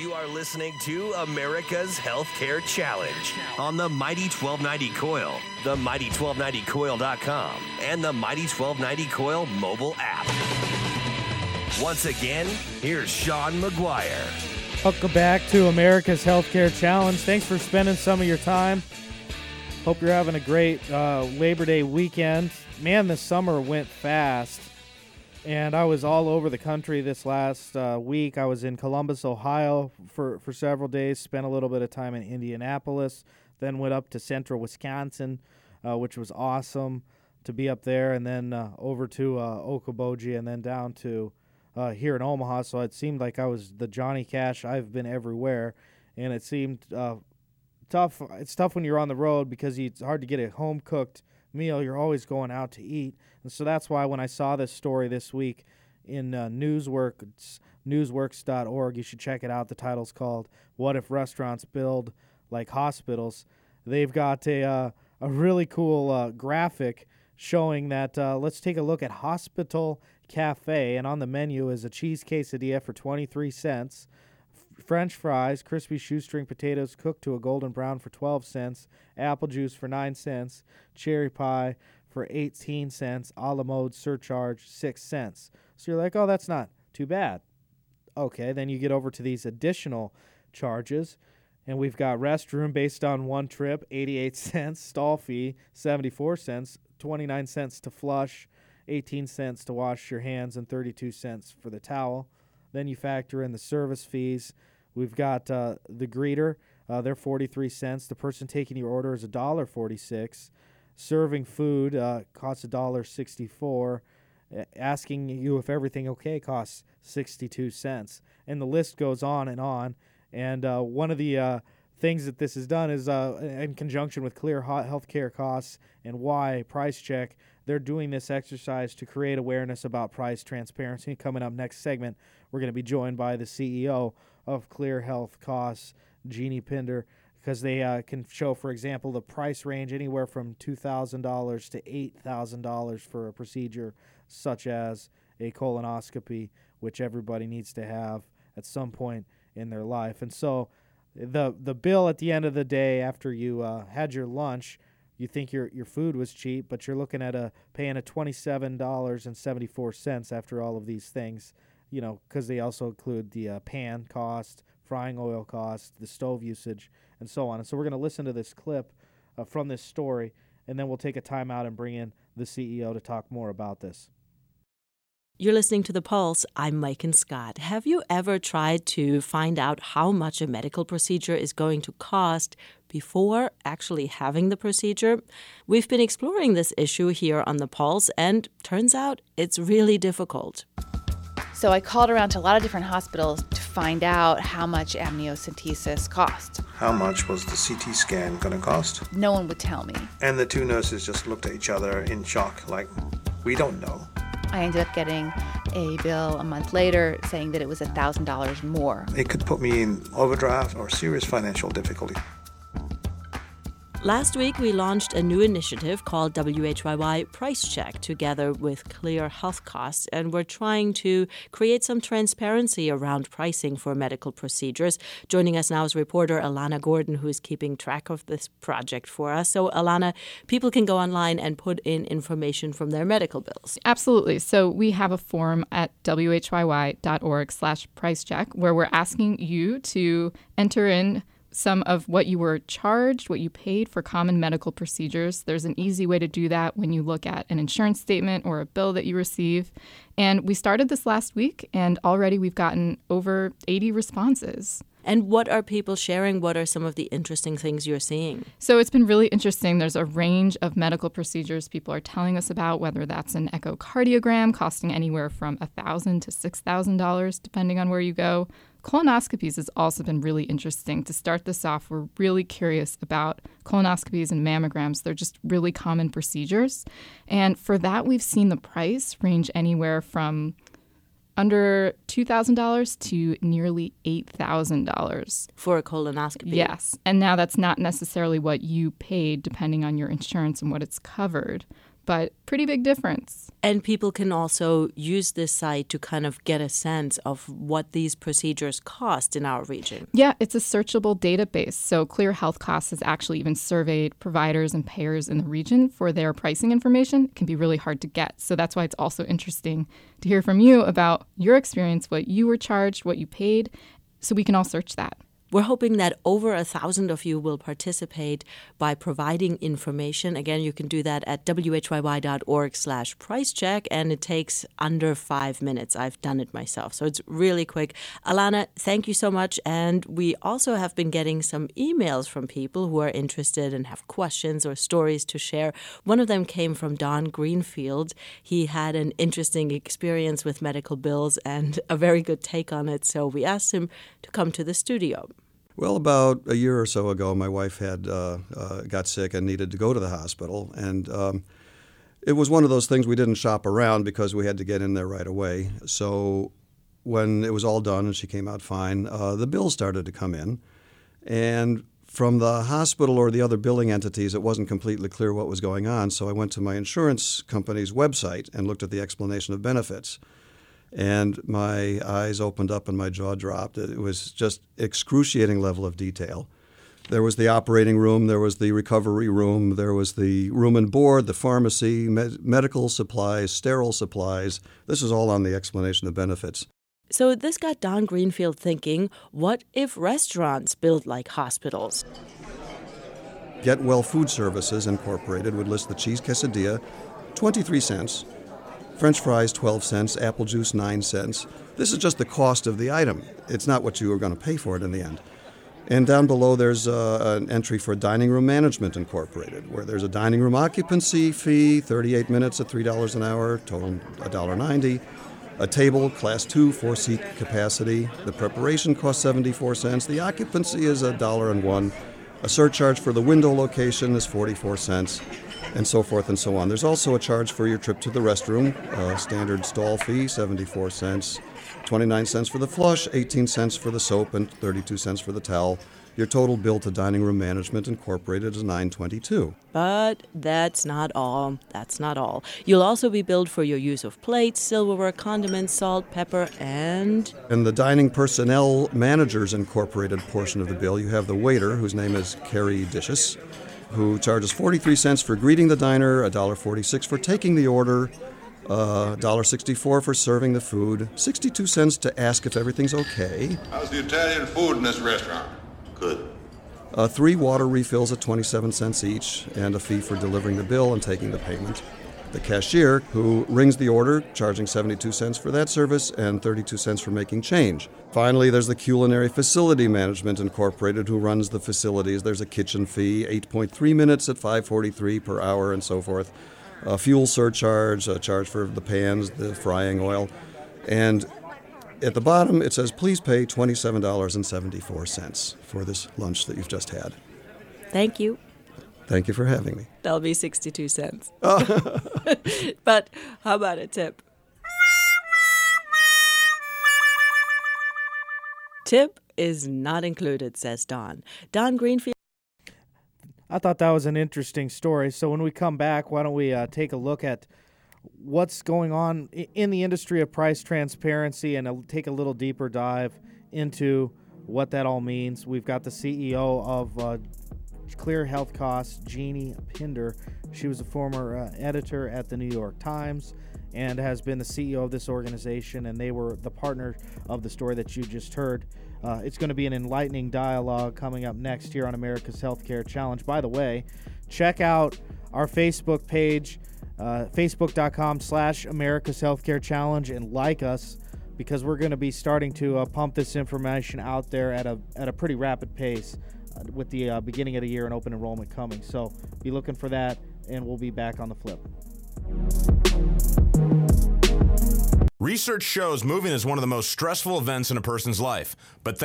You are listening to America's Healthcare Challenge on the Mighty 1290 KOIL, the Mighty1290KOIL.com, and the Mighty 1290 KOIL mobile app. Once again, here's Sean McGuire. Welcome back to America's Healthcare Challenge. Thanks for spending some of your time. Hope you're having a great uh, Labor Day weekend. Man, the summer went fast. And I was all over the country this last uh, week. I was in Columbus, Ohio for, for several days, spent a little bit of time in Indianapolis, then went up to central Wisconsin, uh, which was awesome to be up there, and then uh, over to uh, Okoboji, and then down to uh, here in Omaha. So it seemed like I was the Johnny Cash. I've been everywhere, and it seemed uh, tough. It's tough when you're on the road because it's hard to get a home cooked meal. You're always going out to eat, and so that's why when I saw this story this week in uh, Newsworks, newsworks.org, you should check it out. The title's called "What If Restaurants Billed Like Hospitals." They've got a uh, a really cool uh, graphic showing that. Uh, let's take a look at Hospital Cafe, and on the menu is a cheese quesadilla for 23 cents. French fries, crispy shoestring potatoes cooked to a golden brown for 12 cents, apple juice for 9 cents, cherry pie for 18 cents, a la mode surcharge 6 cents. So you're like, oh, that's not too bad. Okay, then you get over to these additional charges, and we've got restroom based on one trip, 88 cents, stall fee, 74 cents, 29 cents to flush, 18 cents to wash your hands, and 32 cents for the towel. Then you factor in the service fees. We've got uh, the greeter; uh, they're 43 cents. The person taking your order is a dollar 46. Serving food uh, costs a dollar 64. Asking you if everything okay costs 62 cents, and the list goes on and on. And uh, one of the uh, things that this has done is uh, in conjunction with clear Hot healthcare costs and why price check they're doing this exercise to create awareness about price transparency coming up next segment we're going to be joined by the ceo of clear health costs jeanne pinder because they uh, can show for example the price range anywhere from $2000 to $8000 for a procedure such as a colonoscopy which everybody needs to have at some point in their life and so the the bill at the end of the day after you uh, had your lunch, you think your your food was cheap, but you're looking at a paying a twenty seven dollars and seventy four cents after all of these things. You know, because they also include the uh, pan cost, frying oil cost, the stove usage, and so on. And so we're going to listen to this clip uh, from this story, and then we'll take a time out and bring in the CEO to talk more about this. You're listening to The Pulse. I'm Maiken Scott. Have you ever tried to find out how much a medical procedure is going to cost before actually having the procedure? We've been exploring this issue here on The Pulse, and turns out it's really difficult. So I called around to a lot of different hospitals to find out how much amniocentesis cost. How much was the CT scan going to cost? No one would tell me. And the two nurses just looked at each other in shock, like, we don't know. I ended up getting a bill a month later saying that it was $1,000 more. It could put me in overdraft or serious financial difficulty. Last week, we launched a new initiative called WHYY Price Check together with Clear Health Costs, and we're trying to create some transparency around pricing for medical procedures. Joining us now is reporter Alana Gordon, who's keeping track of this project for us. So, Alana, people can go online and put in information from their medical bills. Absolutely. So, we have a form at whyy.org slash price check where we're asking you to enter in some of what you were charged, what you paid for common medical procedures. There's an easy way to do that when you look at an insurance statement or a bill that you receive. And we started this last week, and already we've gotten over 80 responses. And what are people sharing? What are some of the interesting things you're seeing? So it's been really interesting. There's a range of medical procedures people are telling us about, whether that's an echocardiogram costing anywhere from 1,000 to $6,000, depending on where you go, Colonoscopies has also been really interesting. To start this off, we're really curious about colonoscopies and mammograms. They're just really common procedures. And for that, we've seen the price range anywhere from under $2,000 to nearly $8,000. For a colonoscopy? Yes. And now that's not necessarily what you paid, depending on your insurance and what it's covered but pretty big difference. And people can also use this site to kind of get a sense of what these procedures cost in our region. Yeah, it's a searchable database. So Clear Health Costs has actually even surveyed providers and payers in the region for their pricing information. It can be really hard to get. So that's why it's also interesting to hear from you about your experience, what you were charged, what you paid, so we can all search that. We're hoping that over a thousand of you will participate by providing information. Again, you can do that at whyy.org slash price check, and it takes under five minutes. I've done it myself, so it's really quick. Alana, thank you so much. And we also have been getting some emails from people who are interested and have questions or stories to share. One of them came from Don Greenfield. He had an interesting experience with medical bills and a very good take on it, so we asked him to come to the studio. Well, about a year or so ago, my wife had uh, uh, got sick and needed to go to the hospital, and um, it was one of those things we didn't shop around because we had to get in there right away. So when it was all done and she came out fine, uh, the bills started to come in, and from the hospital or the other billing entities, it wasn't completely clear what was going on. So I went to my insurance company's website and looked at the explanation of benefits and my eyes opened up and my jaw dropped. It was just excruciating level of detail. There was the operating room, there was the recovery room, there was the room and board, the pharmacy, med- medical supplies, sterile supplies. This is all on the explanation of benefits. So this got Don Greenfield thinking what if restaurants billed like hospitals? Get Well Food Services Incorporated would list the cheese quesadilla, 23 cents, French fries 12 cents, apple juice 9 cents. This is just the cost of the item. It's not what you are going to pay for it in the end. And down below, there's uh, an entry for Dining Room Management Incorporated, where there's a dining room occupancy fee, 38 minutes at $3 an hour, total $1.90. A table, class two, four seat capacity. The preparation costs 74 cents. The occupancy is a dollar and one. A surcharge for the window location is 44 cents and so forth and so on. There's also a charge for your trip to the restroom, uh, standard stall fee, 74 cents, 29 cents for the flush, 18 cents for the soap, and 32 cents for the towel. Your total bill to Dining Room Management Incorporated is 922. But that's not all. That's not all. You'll also be billed for your use of plates, silverware, condiments, salt, pepper, and In the Dining Personnel Managers Incorporated portion of the bill, you have the waiter, whose name is Carrie Dishes, who charges 43 cents for greeting the diner, $1.46 for taking the order, uh, $1.64 for serving the food, 62 cents to ask if everything's okay, How's the Italian food in this restaurant? Good. uh, three water refills at 27 cents each, and a fee for delivering the bill and taking the payment. The cashier, who rings the order, charging 72 cents for that service and 32 cents for making change. Finally, there's the Culinary Facility Management Incorporated, who runs the facilities. There's a kitchen fee, 8.3 minutes at 5.43 per hour, and so forth. A fuel surcharge, a charge for the pans, the frying oil, and at the bottom it says, "Please pay $27.74 for this lunch that you've just had." thank you. Thank you for having me. That'll be 62 cents. but how about a tip? Tip is not included, says Don. Don Greenfield. I thought that was an interesting story. So when we come back, why don't we uh, take a look at what's going on in the industry of price transparency and uh, take a little deeper dive into what that all means. We've got the CEO of uh, Clear Health Costs, Jeanne Pinder. She was a former uh, editor at the New York Times and has been the CEO of this organization, and they were the partner of the story that you just heard. Uh, it's going to be an enlightening dialogue coming up next here on America's Healthcare Challenge. By the way, check out our Facebook page, uh, facebook.com slash America's Healthcare Challenge, and like us because we're going to be starting to uh, pump this information out there at a, at a pretty rapid pace with the uh, beginning of the year and open enrollment coming. So be looking for that, and we'll be back on the flip. Research shows moving is one of the most stressful events in a person's life, but